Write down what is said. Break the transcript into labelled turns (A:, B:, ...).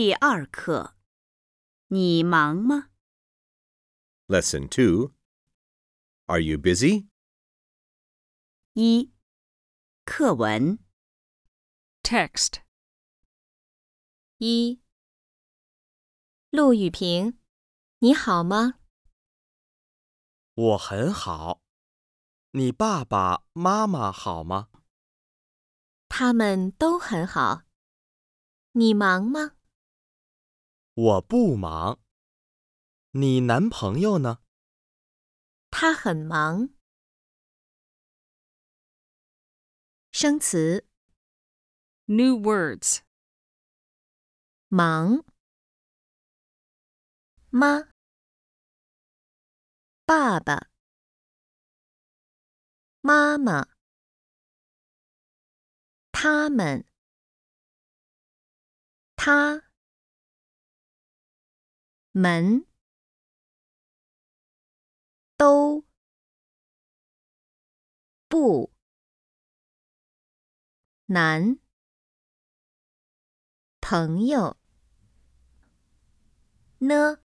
A: 第二课，你忙吗
B: ？Lesson two. Are you busy?
A: 一、课文
C: Text.
D: 一，陆雨平，你好吗？
E: 我很好，你爸爸妈妈好吗？
D: 他们都很好。你忙吗？
E: 我不忙。你男朋友呢？
D: 他很忙。生词
C: ：New words.
D: 忙、妈、爸爸、妈妈、他们、他、门、都、不、男、朋友。呢？